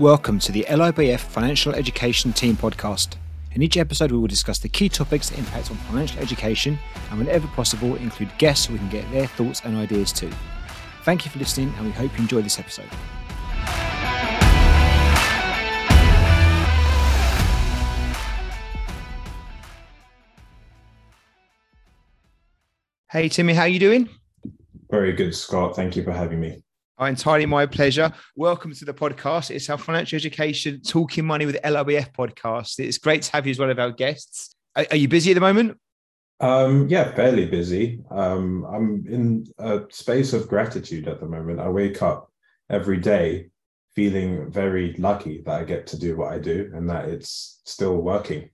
Welcome to the LIBF Financial Education Team podcast. In each episode, we will discuss the key topics that impact on financial education and, whenever possible, include guests so we can get their thoughts and ideas too. Thank you for listening, and we hope you enjoy this episode. Hey Timi, how are you doing? Very good, Scott. Thank you for having me. Oh, entirely my pleasure. Welcome to the podcast. It's our financial education talking money with LIBF podcast. It's great to have you as one of our guests. Are, are you busy at the moment? Um, yeah, fairly busy. Um, I'm in a space of gratitude at the moment. I wake up every day feeling very lucky that I get to do what I do and that it's still working.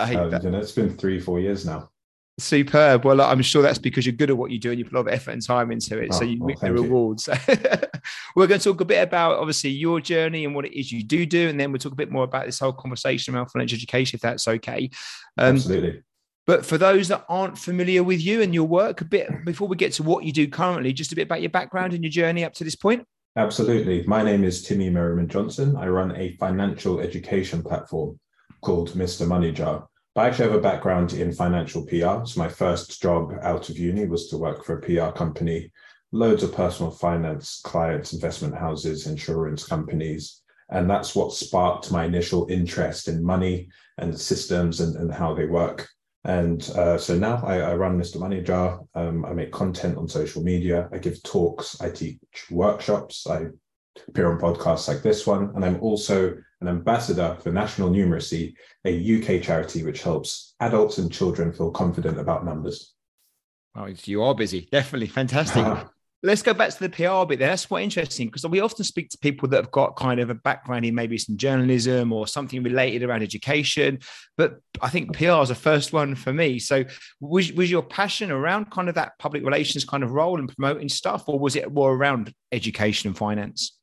I um, and it's been three, four years now. Superb. Well, I'm sure that's because you're good at what you do and you put a lot of effort and time into it. Oh, so you oh, the rewards. We're going to talk a bit about obviously your journey and what it is you do do, and then we'll talk a bit more about this whole conversation around financial education, if that's okay. Um, Absolutely. But for those that aren't familiar with you and your work, a bit before we get to what you do currently, just a bit about your background and your journey up to this point. Absolutely. My name is Timi Merriman Johnson. I run a financial education platform called Mr. Money Jar. I actually have a background in financial PR. So my first job out of uni was to work for a PR company, loads of personal finance clients, investment houses, insurance companies. And that's what sparked my initial interest in money and systems and, and how they work. And uh, so now I, I, run Mr. Money Jar. Um, I make content on social media. I give talks. I teach workshops. I appear on podcasts like this one. And I'm also an ambassador for National Numeracy, a UK charity which helps adults and children feel confident about numbers. Well, you are busy. Definitely fantastic. Let's go back to the PR bit there. That's quite interesting because we often speak to people that have got kind of a background in maybe some journalism or something related around education. But I think PR is the first one for me. So was, was your passion around kind of that public relations kind of role and promoting stuff, or was it more around education and finance?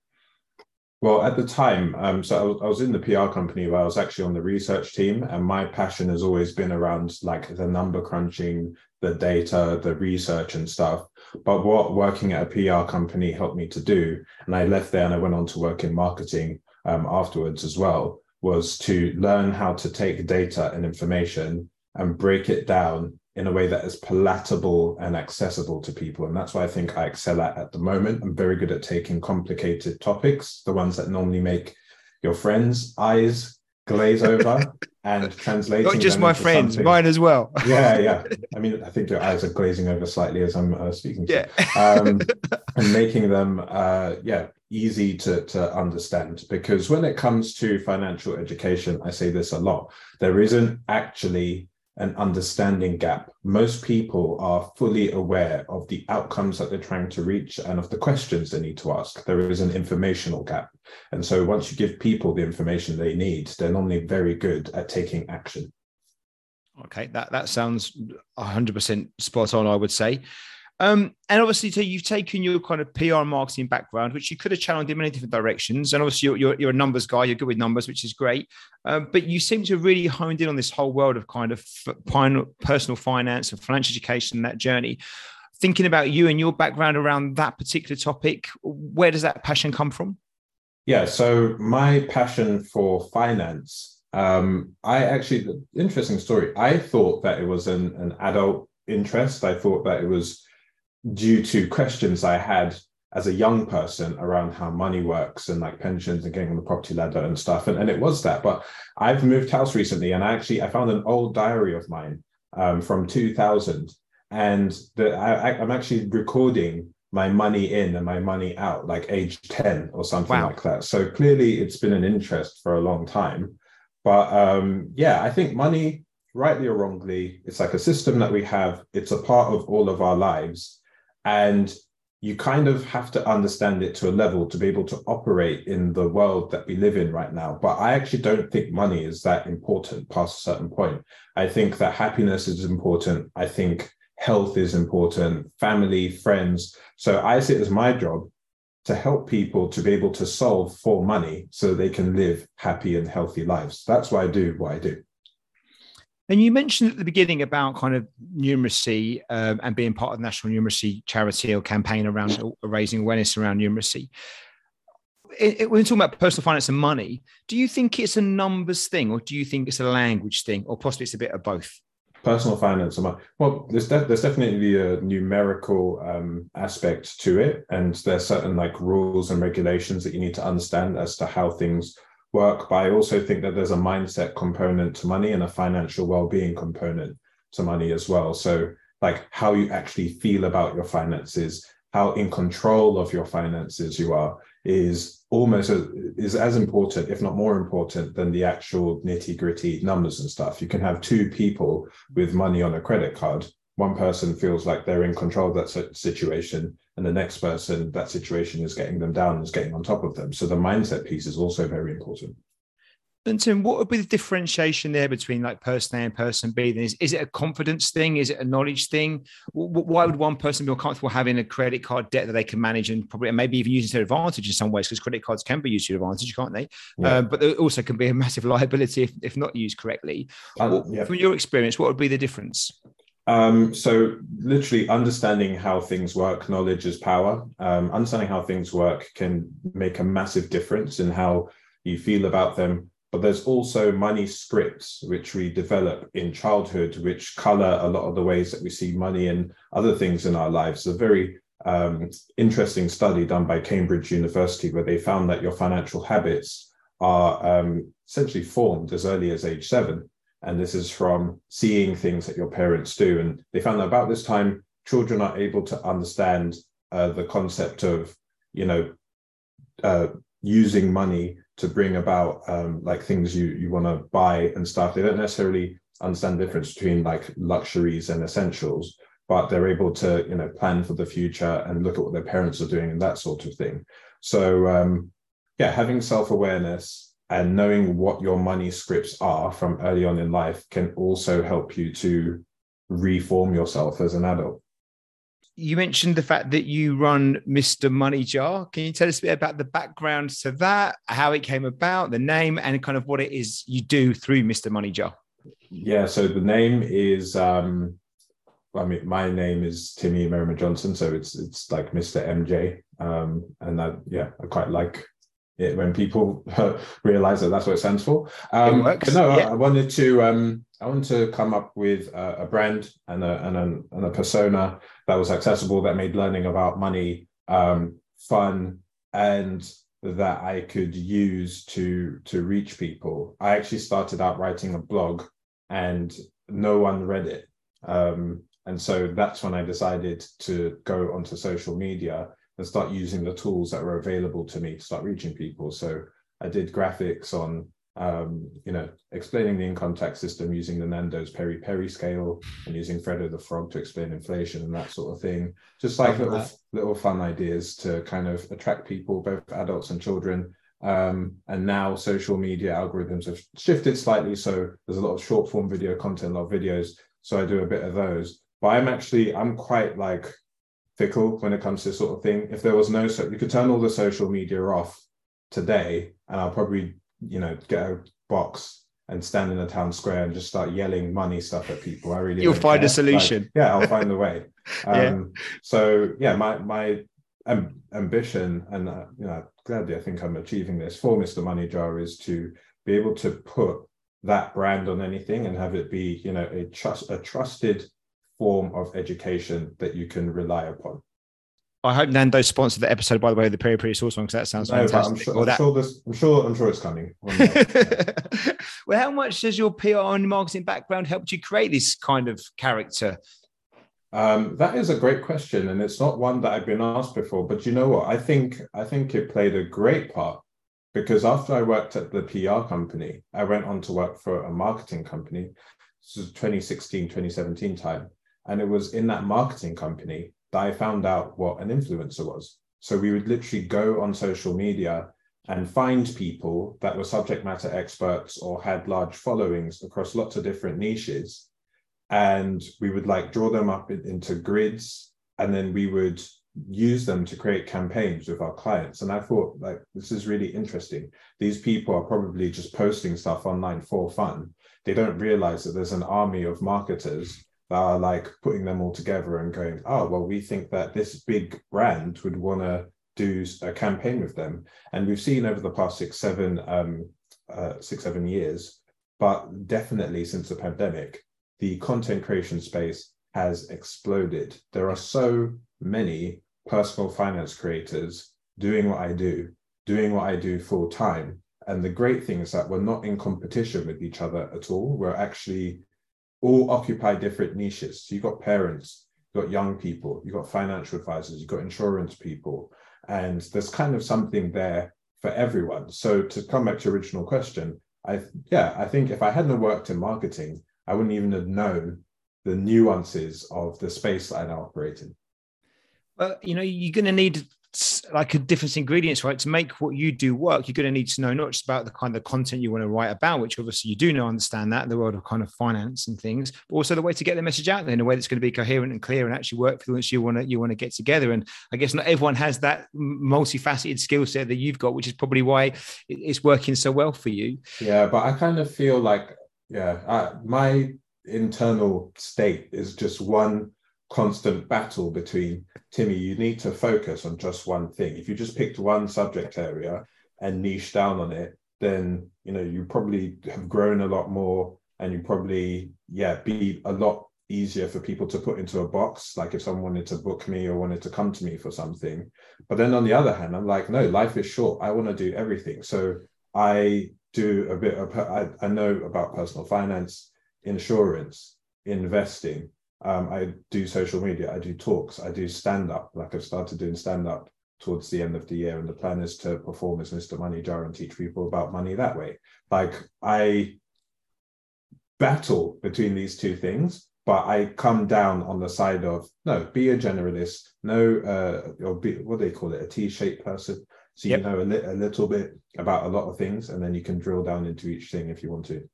Well, at the time, um, so I was, I was, in the PR company where I was actually on the research team, and my passion has always been around like the number crunching, the data, the research, and stuff. But what working at a PR company helped me to do, and I left there and I went on to work in marketing um, afterwards as well, was to learn how to take data and information and break it down in a way that is palatable and accessible to people. And that's why I think I excel at at the moment. I'm very good at taking complicated topics, the ones that normally make your friends' eyes glaze over and translating. Not just my friends, something. mine as well. yeah, yeah. I mean, I think your eyes are glazing over slightly as I'm uh, speaking. To yeah. um, and making them, uh, yeah, easy to, to understand. Because when it comes to financial education, I say this a lot, there isn't actually an understanding gap. Most people are fully aware of the outcomes that they're trying to reach and of the questions they need to ask. There is an informational gap. And so once you give people the information they need, they're normally very good at taking action. Okay, that, that sounds 100% spot on, I would say. Um, and obviously, so you've taken your kind of PR marketing background, which you could have channeled in many different directions. And obviously, you're, you're, you're a numbers guy, you're good with numbers, which is great. Um, but you seem to have really honed in on this whole world of kind of personal finance and financial education and that journey. Thinking about you and your background around that particular topic, where does that passion come from? Yeah, so my passion for finance, um, I actually, interesting story. I thought that it was an, an adult interest. I thought that it was due to questions I had as a young person around how money works and like pensions and getting on the property ladder and stuff. And, and it was that. But I've moved house recently and I actually I found an old diary of mine um, from 2000. And the, I, I'm actually recording my money in and my money out, like age 10 or something wow. like that. So clearly it's been an interest for a long time. But um, yeah, I think money, rightly or wrongly, it's like a system that we have. It's a part of all of our lives and you kind of have to understand it to a level to be able to operate in the world that we live in right now. But I actually don't think money is that important past a certain point. I think that happiness is important. I think health is important, family, friends. So I see it as my job to help people to be able to solve for money so they can live happy and healthy lives. That's why I do what I do. And you mentioned at the beginning about kind of numeracy um, and being part of the National Numeracy charity or campaign around raising awareness around numeracy. when we're talking about personal finance and money, do you think it's a numbers thing, or do you think it's a language thing, or possibly it's a bit of both? Personal finance and money. Well, there's de- there's definitely a numerical um, aspect to it, and there's certain like rules and regulations that you need to understand as to how things work. But I also think that there's a mindset component to money and a financial well-being component to money as well. So, like how you actually feel about your finances, how in control of your finances you are is almost a, is as important if not more important than the actual nitty gritty numbers and stuff you can have two people with money on a credit card one person feels like they're in control of that situation and the next person that situation is getting them down is getting on top of them so the mindset piece is also very important and Tim, what would be the differentiation there between like person A and person B? Then is, is it a confidence thing? Is it a knowledge thing? Why would one person be comfortable having a credit card debt that they can manage and probably and maybe even using to their advantage in some ways? Because credit cards can be used to their advantage, can't they? Yeah. Um, but they also can be a massive liability if, if not used correctly. Uh, yeah. From your experience, what would be the difference? Um, so literally understanding how things work, knowledge is power. Um, understanding how things work can make a massive difference in how you feel about them. But there's also money scripts which we develop in childhood which color a lot of the ways that we see money and other things in our lives. A very um, interesting study done by cambridge university where they found that your financial habits are um, essentially formed as early as age seven and this is from seeing things that your parents do and they found that about this time children are able to understand uh, the concept of you know uh, using money to bring about um, like things you you want to buy and stuff. They don't necessarily understand the difference between like luxuries and essentials, but they're able to you know plan for the future and look at what their parents are doing and that sort of thing. So um, yeah, having self awareness and knowing what your money scripts are from early on in life can also help you to reform yourself as an adult you mentioned the fact that you run Mr. Money Jar. Can you tell us a bit about the background to that, how it came about, the name, and kind of what it is you do through Mr. Money Jar? Yeah, so the name is um I mean my name is Timi Merriman Johnson, so it's it's like Mr. MJ. Um and I yeah, I quite like it when people realize that that's what it stands for. Um, but no, yeah. I, I, wanted to um, I wanted to come up with a, a brand and a, and a, and a persona that was accessible, that made learning about money um, fun, and that I could use to to reach people. I actually started out writing a blog, and no one read it. Um, and so that's when I decided to go onto social media and start using the tools that were available to me to start reaching people. So I did graphics on, um, you know, explaining the income tax system using the Nando's Peri Peri scale and using Freddo the Frog to explain inflation and that sort of thing. Just like little, little fun ideas to kind of attract people, both adults and children. Um, and now social media algorithms have shifted slightly. So there's a lot of short form video content, a lot of videos. So I do a bit of those. But I'm actually, I'm quite like fickle when it comes to this sort of thing. If there was no, so you could turn all the social media off today, and I'll probably, you know, get a box and stand in the town square and just start yelling money stuff at people. I really you'll find care. a solution. Like, yeah, I'll find a way. Um, yeah. So yeah, my my um, ambition, and uh, you know, gladly I think I'm achieving this for Mr. Money Jar is to be able to put that brand on anything and have it be, you know, a trust a trusted form of education that you can rely upon. I hope Nando sponsored the episode, by the way, of the Peri Peri Sauce one, because that sounds no, fantastic. I'm sure, I'm, that... sure this, I'm sure, I'm sure it's coming. well, how much does your PR and marketing background help you create this kind of character? Um, that is a great question, and it's not one that I've been asked before. But you know what? I think I think it played a great part because after I worked at the PR company, I went on to work for a marketing company. This was 2016, 2017 time. And it was in that marketing company that I found out what an influencer was. So we would literally go on social media and find people that were subject matter experts or had large followings across lots of different niches. And we would like draw them up in, into grids and then we would use them to create campaigns with our clients. And I thought, like, this is really interesting. These people are probably just posting stuff online for fun. They don't realize that there's an army of marketers are like putting them all together and going, oh, well, we think that this big brand would want to do a campaign with them. And we've seen over the past six, seven, um, uh, six, seven years, but definitely since the pandemic, the content creation space has exploded. There are so many personal finance creators doing what I do, doing what I do full time. And the great thing is that we're not in competition with each other at all. We're actually all occupy different niches. So you've got parents, you've got young people, you've got financial advisors, you've got insurance people, and there's kind of something there for everyone. So to come back to your original question, I yeah, I think if I hadn't worked in marketing, I wouldn't even have known the nuances of the space that I now operate in. Well, you know, you're going to need like a different ingredients, right? To make what you do work, you're going to need to know not just about the kind of content you want to write about, which obviously you do know, understand that in the world of kind of finance and things, but also the way to get the message out there in a way that's going to be coherent and clear and actually work for the ones you want to you want to get together. And I guess not everyone has that multifaceted skill set that you've got, which is probably why it's working so well for you. Yeah, but I kind of feel like yeah, I, my internal state is just one constant battle between Timi, you need to focus on just one thing. If you just picked one subject area and niche down on it, then you know you probably have grown a lot more and you probably yeah be a lot easier for people to put into a box. Like if someone wanted to book me or wanted to come to me for something. But then on the other hand i'm like no life is short. I want to do everything. So i do a bit of I, I know about personal finance insurance investing um, I do social media, I do talks, I do stand up. Like I've started doing stand up towards the end of the year, and the plan is to perform as Mr. Money Jar and teach people about money that way. Like I battle between these two things, but I come down on the side of no, be a generalist, no, uh, or be what do they call it, a T-shaped person. So yep. you know a, li- a little bit about a lot of things, and then you can drill down into each thing if you want to.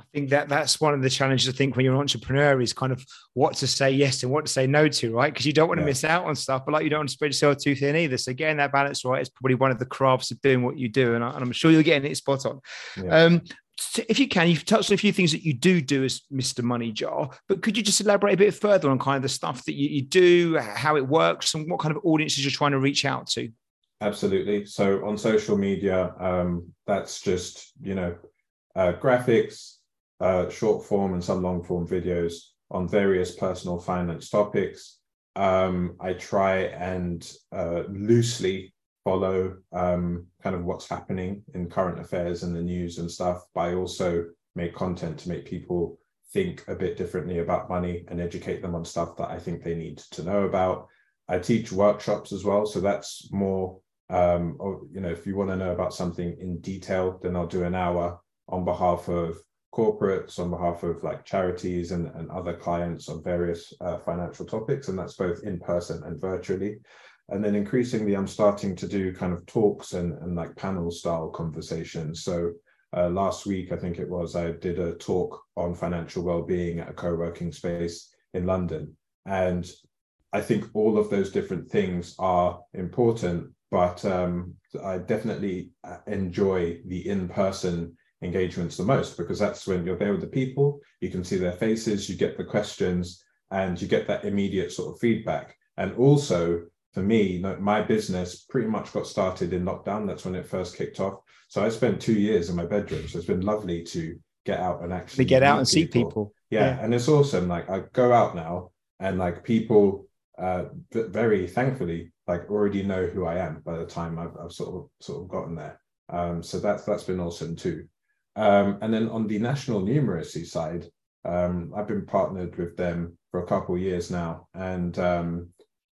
I think that that's one of the challenges. I think when you're an entrepreneur is kind of what to say yes and what to say no to, right? Because you don't want to yeah. miss out on stuff, but like you don't want to spread yourself too thin either. So getting that balance right is probably one of the crafts of doing what you do, and, I, am sure you're getting it spot on. Yeah. Um, so if you can, you've touched on a few things that you do do as Mr. Money Jar, but could you just elaborate a bit further on kind of the stuff that you, you do, how it works, and what kind of audiences you're trying to reach out to? Absolutely. So on social media, um, that's just you know uh, graphics, uh, short form and some long form videos on various personal finance topics. Um, I try and uh, loosely follow um, kind of what's happening in current affairs and the news and stuff, but I also make content to make people think a bit differently about money and educate them on stuff that I think they need to know about. I teach workshops as well, so that's more. Um, or, you know, if you want to know about something in detail, then I'll do an hour on behalf of corporates on behalf of like charities and, and other clients on various uh, financial topics and that's both in person and virtually. And then increasingly i'm starting to do kind of talks and, and like panel style conversations. So uh, last week i think it was i did a talk on financial well-being at a co-working space in london. And i think all of those different things are important but um, i definitely uh, enjoy the in-person engagements the most because that's when you're there with the people, you can see their faces, you get the questions, and you get that immediate sort of feedback. And also, for me, my business pretty much got started in lockdown. That's when it first kicked off. So I spent two years in my bedroom. So it's been lovely to get out and actually to get out and people. see people. Yeah, yeah, and it's awesome. Like I go out now, and like people, uh, very thankfully, like already know who I am by the time I've, I've sort of sort of gotten there. Um, so that's that's been awesome too. Um, and then on the national numeracy side, um, I've been partnered with them for a couple of years now, and um,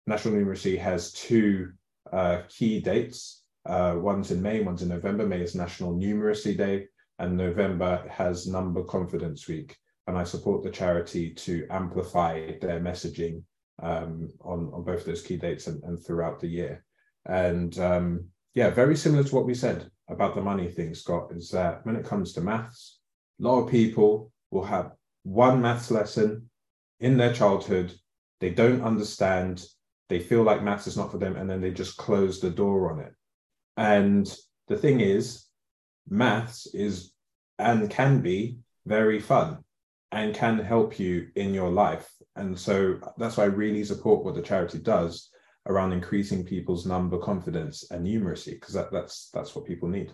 national numeracy has two uh, key dates. Uh, one's in May, one's in November. May is National Numeracy Day, and November has Number Confidence Week. And I support the charity to amplify their messaging um, on, on both those key dates and, and throughout the year. And um, yeah, very similar to what we said about the money thing, Scott, is that when it comes to maths, a lot of people will have one maths lesson in their childhood. They don't understand. They feel like maths is not for them, and then they just close the door on it. And the thing is, maths is and can be very fun and can help you in your life. And so that's why I really support what the charity does. Around increasing people's number confidence and numeracy because that, that's that's what people need.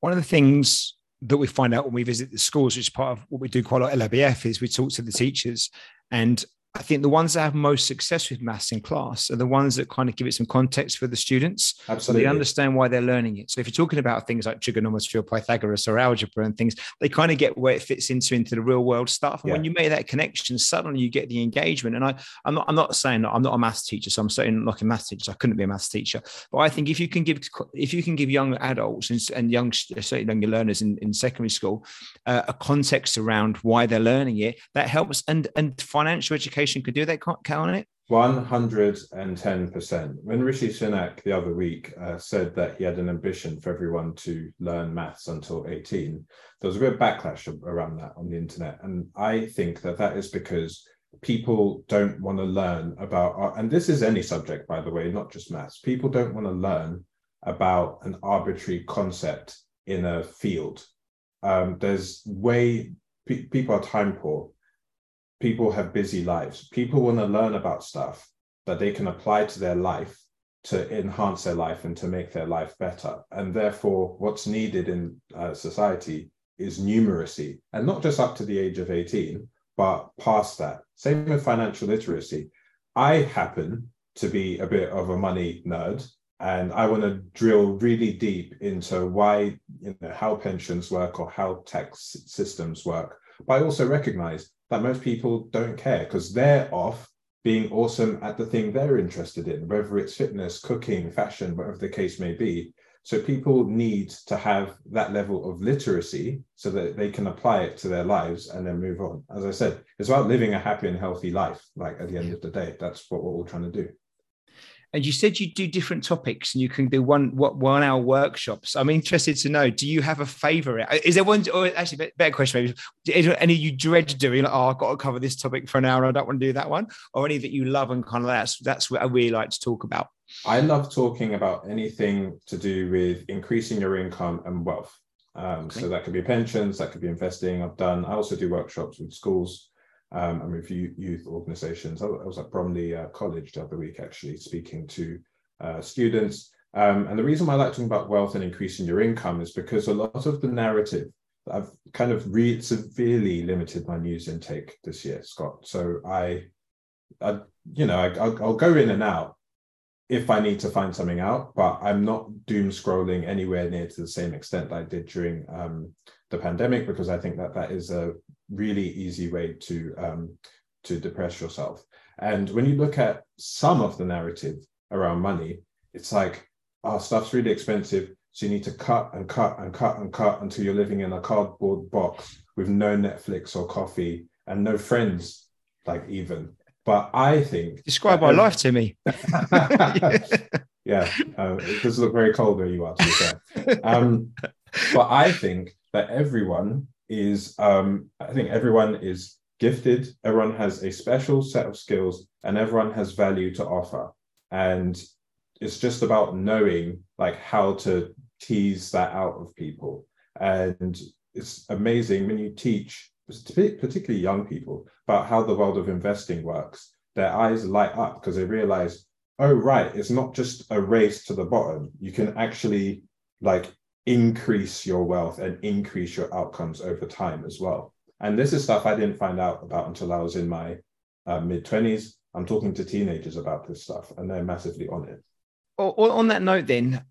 One of the things that we find out when we visit the schools which is part of what we do quite a lot at LIBF is we talk to the teachers and I think the ones that have most success with maths in class are the ones that kind of give it some context for the students. Absolutely. So they understand why they're learning it. So if you're talking about things like trigonometry or Pythagoras or algebra and things, they kind of get where it fits into into the real world stuff. And yeah. when you make that connection, suddenly you get the engagement. And I, I'm not, I'm not saying I'm not a maths teacher, so I'm certainly not a maths teacher. So I couldn't be a maths teacher. But I think if you can give if you can give young adults and, and young certainly younger learners in, in secondary school uh, a context around why they're learning it, that helps. And and financial education could do that count on it? 110%. When Rishi Sunak the other week uh, said that he had an ambition for everyone to learn maths until 18, there was a bit of backlash around that on the internet. And I think that that is because people don't want to learn about, and this is any subject, by the way, not just maths. People don't want to learn about an arbitrary concept in a field. Um, there's way, pe- people are time poor people have busy lives. People want to learn about stuff that they can apply to their life to enhance their life and to make their life better. And therefore, what's needed in uh, society is numeracy, and not just up to the age of 18, but past that. Same with financial literacy. I happen to be a bit of a money nerd, and I want to drill really deep into why, you know, how pensions work or how tax systems work. But I also recognize that most people don't care because they're off being awesome at the thing they're interested in, whether it's fitness, cooking, fashion, whatever the case may be. So people need to have that level of literacy so that they can apply it to their lives and then move on. As I said, it's about living a happy and healthy life. Like at the end of the day, that's what we're all trying to do and you said you do different topics and you can do one what one hour workshops. I'm interested to know do you have a favorite? Is there one or actually better question maybe. Is any you dread doing like oh i've got to cover this topic for an hour. I don't want to do that one. Or any that you love and kind of that's that's what i really like to talk about. I love talking about anything to do with increasing your income and wealth. Um, okay. so that could be pensions that could be investing. I've done i also do workshops with schools um, and with youth organizations. I was at Bromley uh, College the other week, actually, speaking to uh, students. Um, and the reason why I like talking about wealth and increasing your income is because a lot of the narrative, I've kind of re- severely limited my news intake this year, Scott. So I, I you know, I, I'll, I'll go in and out if I need to find something out, but I'm not doom scrolling anywhere near to the same extent that I did during um, the pandemic because I think that that is a really easy way to um, to depress yourself. And when you look at some of the narrative around money, it's like, oh, stuff's really expensive. So you need to cut and cut and cut and cut until you're living in a cardboard box with no Netflix or coffee and no friends, like even. But I think describe my life to me. yeah, uh, it does look very cold where you are. To be fair, um, but I think that everyone is um, I think everyone is gifted, everyone has a special set of skills, and everyone has value to offer. And it's just about knowing like how to tease that out of people. And it's amazing when you teach, particularly young people, about how the world of investing works. Their eyes light up because they realize, oh right, it's not just a race to the bottom. You can actually like increase your wealth and increase your outcomes over time as well. And this is stuff I didn't find out about until I was in my uh, mid 20s. I'm talking to teenagers about this stuff and they're massively on it. On that note, then,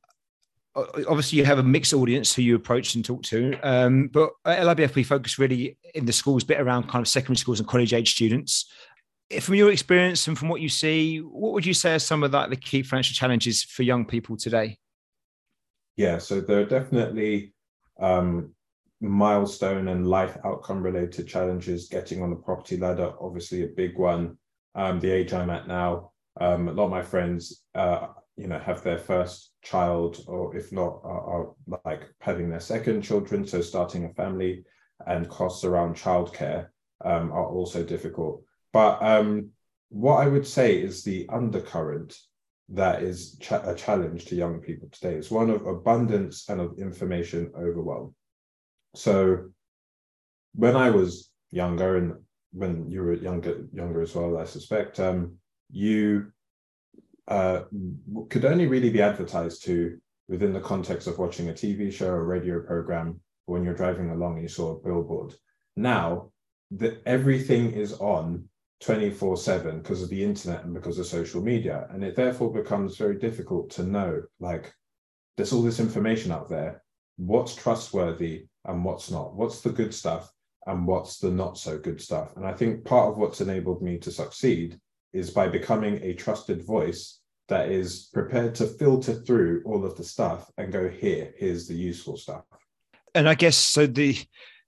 obviously you have a mixed audience who you approach and talk to. Um, but at LIBF, we focus really in the schools bit around kind of secondary schools and college age students. From your experience and from what you see, what would you say are some of the key financial challenges for young people today? yeah, so there are definitely um, milestone and life outcome related challenges. Getting on the property ladder, obviously a big one. Um, the age I'm at now, um, a lot of my friends, uh, you know, have their first child, or if not, are, are, like having their second children. So starting a family and costs around childcare um, are also difficult. But um, what I would say is the undercurrent that is cha- a challenge to young people today. is one of abundance and of information overwhelm. So when I was younger, and when you were younger, younger as well, I suspect, um, you uh, could only really be advertised to within the context of watching a TV show or radio program when you're driving along and you saw a billboard. Now, that everything is on 24 7 because of the internet and because of social media. And it therefore becomes very difficult to know like, there's all this information out there. What's trustworthy and what's not? What's the good stuff and what's the not so good stuff? And I think part of what's enabled me to succeed is by becoming a trusted voice that is prepared to filter through all of the stuff and go, here, here's the useful stuff. And I guess so the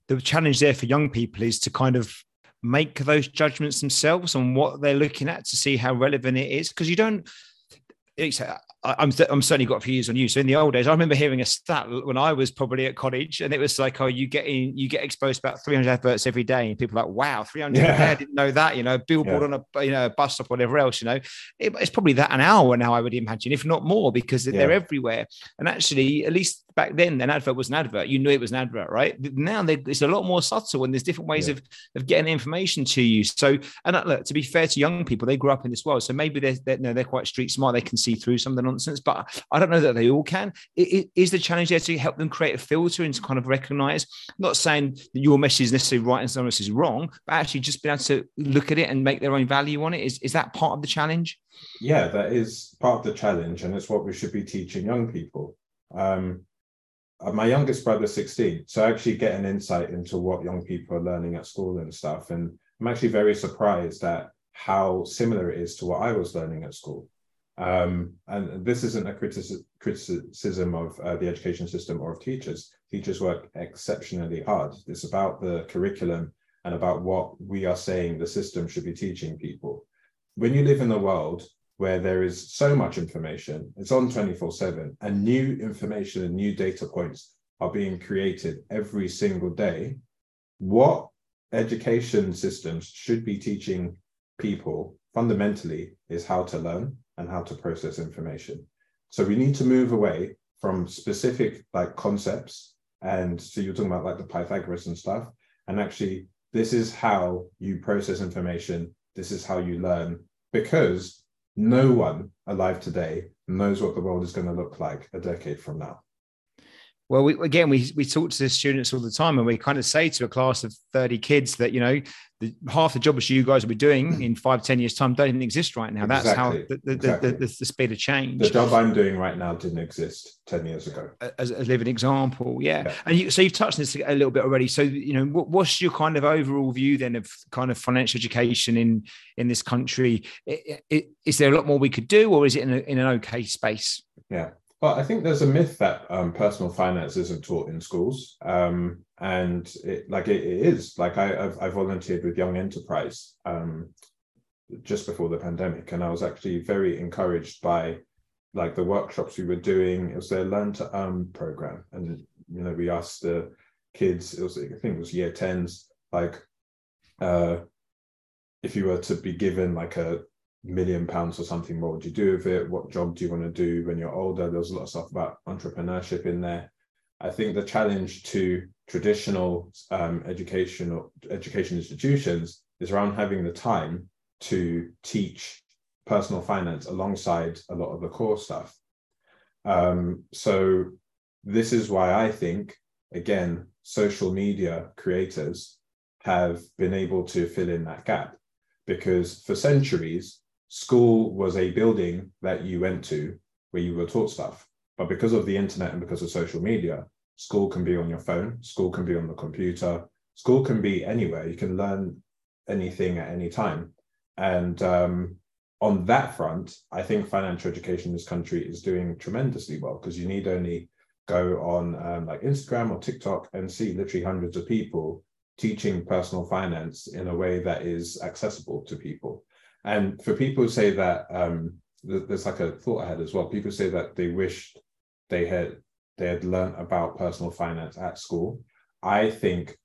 the challenge there for young people is to kind of make those judgments themselves on what they're looking at to see how relevant it is because you don't I'm, I'm certainly got a few years on you. So in the old days, I remember hearing a stat when I was probably at college, and it was like, "Oh, you get in, you get exposed about 300 adverts every day," and people are like, "Wow, 300! Yeah. I didn't know that." You know, billboard yeah. on a you know a bus stop, whatever else. You know, it, it's probably that an hour now, I would imagine, if not more, because yeah. they're everywhere. And actually, at least back then, an advert was an advert. You knew it was an advert, right? Now it's a lot more subtle, and there's different ways of of getting information to you. So, and uh, look, to be fair to young people, they grew up in this world, so maybe they're they're, no, they're quite street smart. They can see through some of the nonsense, but I don't know that they all can. Is the challenge there to help them create a filter and to kind of recognize, not saying that your message is necessarily right and someone else is wrong, but actually just being able to look at it and make their own value on it. Is, is that part of the challenge? Yeah, that is part of the challenge. And it's what we should be teaching young people. Um, uh, my youngest brother's 16 so I actually get an insight into what young people are learning at school and stuff and i'm actually very surprised at how similar it is to what i was learning at school um, and this isn't a criticism of uh, the education system or of teachers. Teachers work exceptionally hard. It's about the curriculum and about what we are saying the system should be teaching people. When you live in a world where there is so much information, it's on 24 7, and new information and new data points are being created every single day, what education systems should be teaching people fundamentally is how to learn and how to process information. So we need to move away from specific like concepts. And so you're talking about like the Pythagoras and stuff. And actually, this is how you process information. This is how you learn because no one alive today knows what the world is going to look like a decade from now. Well, we, again, we, we talk to the students all the time, and we kind of say to a class of 30 kids that, you know, the, half the jobs you guys will be doing mm. in five, 10 years' time don't even exist right now. That's exactly. how the, the, exactly. the, the, speed of change. The job I'm doing right now didn't exist 10 years ago. As a living example, yeah. yeah. And you, so you've touched on this a little bit already. So, you know, what, what's your kind of overall view then of kind of financial education in, in this country? Is there a lot more we could do, or is it in, a, in an okay space? Yeah. Well, I think there's a myth that um, personal finance isn't taught in schools, um, and it, like it, it is. Like I, have I volunteered with Young Enterprise um, just before the pandemic, and I was actually very encouraged by like the workshops we were doing. It was their Learn to Earn program, and you know we asked the kids. It was I think it was year tens, like uh, if you were to be given like a million pounds or something, what would you do with it? What job do you want to do when you're older? There's a lot of stuff about entrepreneurship in there. I think the challenge to traditional um, education or education institutions is around having the time to teach personal finance alongside a lot of the core stuff. Um, so this is why I think, again, social media creators have been able to fill in that gap because for centuries school was a building that you went to where you were taught stuff. But because of the internet and because of social media, school can be on your phone, school can be on the computer, school can be anywhere. You can learn anything at any time. And um, on that front, I think financial education in this country is doing tremendously well because you need only go on um, like Instagram or TikTok and see literally hundreds of people teaching personal finance in a way that is accessible to people. And for people who say that, um, there's like a thought I had as well. People say that they wished they had they had learned about personal finance at school. I think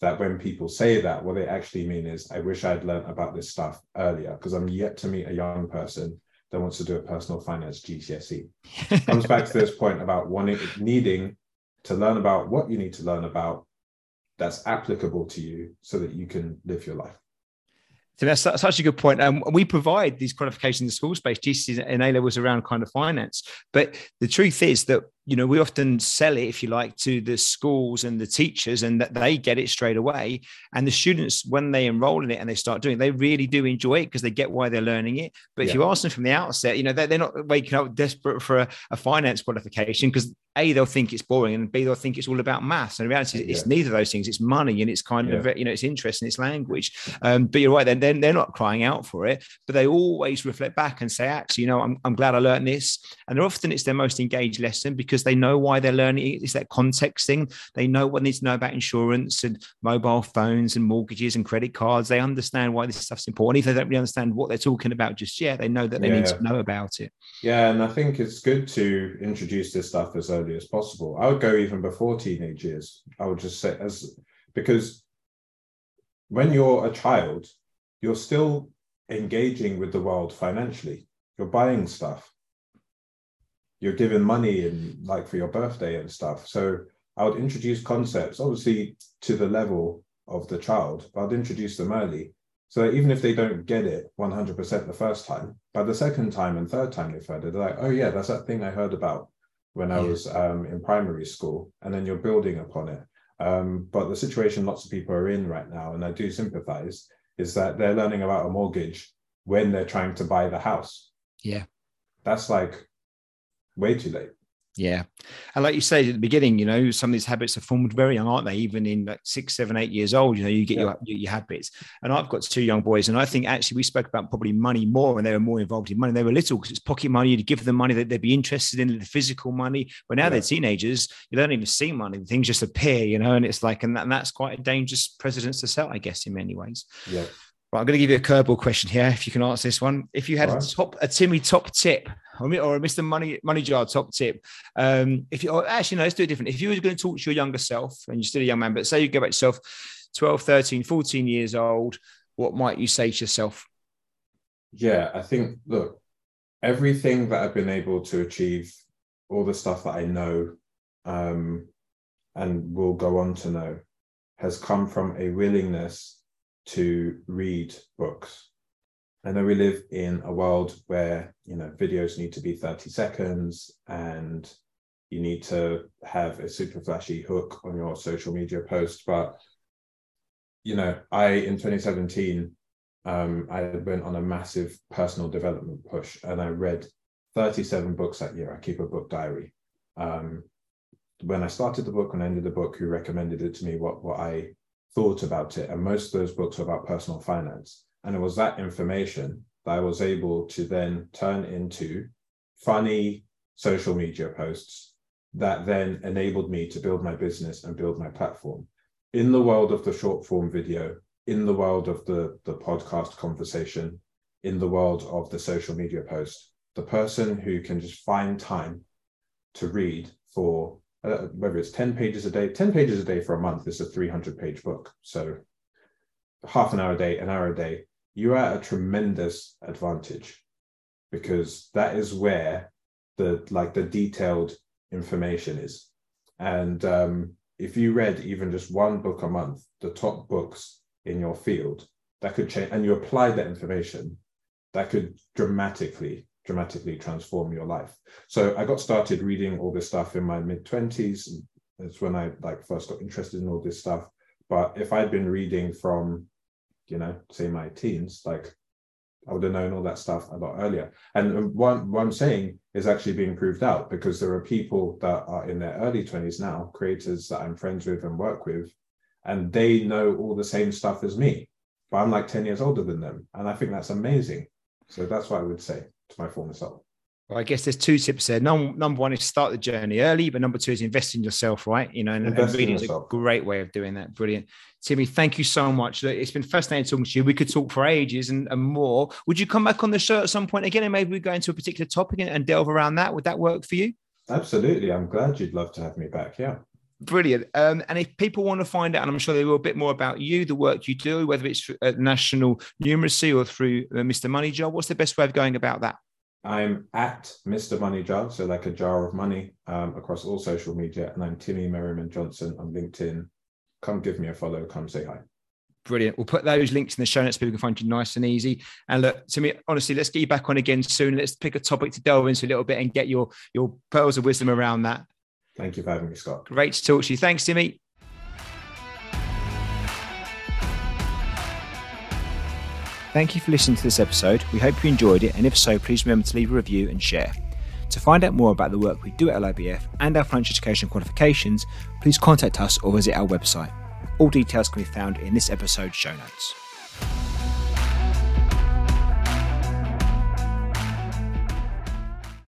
that when people say that, what they actually mean is, I wish I'd learned about this stuff earlier because I'm yet to meet a young person that wants to do a personal finance GCSE. Comes back to this point about wanting, needing to learn about what you need to learn about that's applicable to you so that you can live your life So that's such a good point. And um, we provide these qualifications in the school space, GCSEs and A levels around kind of finance. But the truth is that you know we often sell it if you like to the schools and the teachers and that they get it straight away. And the students when they enroll in it and they start doing it they really do enjoy it because they get why they're learning it. But yeah. if you ask them from the outset you know they're, they're not waking up desperate for a, a finance qualification because a they'll think it's boring and b they'll think it's all about maths. And the reality is yeah. it's neither of those things. It's money and it's kind yeah. of you know it's interest and it's language. Um, but you're right then they're, they're not crying out for it but they always reflect back and say actually you know I'm, I'm glad I learned this. And often it's their most engaged lesson because because they know why they're learning. It's that context thing. They know what they need to know about insurance and mobile phones and mortgages and credit cards. They understand why this stuff's important. If they don't really understand what they're talking about just yet, they know that they yeah. need to know about it. Yeah, and I think it's good to introduce this stuff as early as possible. I would go even before teenage years. I would just say as because when you're a child, you're still engaging with the world financially. You're buying stuff you're given money and like for your birthday and stuff. So I would introduce concepts, obviously to the level of the child, but I'd introduce them early. So even if they don't get it 100% the first time, by the second time and third time they've heard it, they're like, oh yeah, that's that thing I heard about when I was um, in primary school. And then you're building upon it. Um, but the situation lots of people are in right now, and I do sympathize, is that they're learning about a mortgage when they're trying to buy the house. Yeah. That's like way too late. Yeah. And like you said at the beginning, you know, some of these habits are formed very young, aren't they? Even in like six, seven, eight years old, you know, you get yeah. your, your habits. And I've got two young boys, and I think actually we spoke about probably money more and they were more involved in money. They were little because it's pocket money. You'd give them money that they'd be interested in, the physical money. But now yeah. they're teenagers, you don't even see money. Things just appear, you know, and it's like, and, that, and that's quite a dangerous precedence to set, I guess, in many ways. Yeah. Right, I'm going to give you a curveball question here. If you can answer this one, if you had right. a top a Timi top tip or a Mr. Money Money Jar top tip, um, if you actually no, let's do it different. If you were going to talk to your younger self and you're still a young man, but say you go back to yourself 12, 13, 14 years old, what might you say to yourself? Yeah, I think look, everything that I've been able to achieve, all the stuff that I know, um, and will go on to know, has come from a willingness to read books. I know we live in a world where you know videos need to be 30 seconds and you need to have a super flashy hook on your social media post. But you know, I in 2017 um, I went on a massive personal development push and I read 37 books that year. I keep a book diary. Um, when I started the book and ended the book, who recommended it to me, what what I thought about it. And most of those books are about personal finance. And it was that information that I was able to then turn into funny social media posts that then enabled me to build my business and build my platform. In the world of the short form video, in the world of the, the podcast conversation, in the world of the social media post, the person who can just find time to read for uh, whether it's 10 pages a day, 10 pages a day for a month is a 300 page book. So half an hour a day, an hour a day, you are at a tremendous advantage because that is where the like the detailed information is. And um, if you read even just one book a month, the top books in your field, that could change, and you apply that information, that could dramatically dramatically transform your life. So I got started reading all this stuff in my mid 20s. That's when I like first got interested in all this stuff. But if I'd been reading from, you know, say my teens, like I would have known all that stuff a lot earlier. And one what I'm saying is actually being proved out because there are people that are in their early 20s now, creators that I'm friends with and work with, and they know all the same stuff as me. But I'm like 10 years older than them. And I think that's amazing. So that's what I would say to my former self? Well, I guess there's two tips there. Number, number one is start the journey early, but number two is invest in yourself, right? You know, and, and reading is a great way of doing that. Brilliant. Timi, thank you so much. It's been fascinating talking to you. We could talk for ages and, and more. Would you come back on the show at some point again and maybe we go into a particular topic and, and delve around that? Would that work for you? Absolutely. I'm glad you'd love to have me back. Yeah. Brilliant. Um, and if people want to find out, and I'm sure they will a bit more about you, the work you do, whether it's at National Numeracy or through uh, Mr. Money Jar, what's the best way of going about that? I'm at Mr. Money Jar, so like a jar of money um, across all social media. And I'm Timi Merriman Johnson on LinkedIn. Come give me a follow, come say hi. Brilliant. We'll put those links in the show notes so people can find you nice and easy. And look, to me, honestly, let's get you back on again soon. Let's pick a topic to delve into a little bit and get your your pearls of wisdom around that. Thank you for having me, Scott. Great to talk to you. Thanks, Timi. Thank you for listening to this episode. We hope you enjoyed it, and if so, please remember to leave a review and share. To find out more about the work we do at LIBF and our financial education qualifications, please contact us or visit our website. All details can be found in this episode's show notes.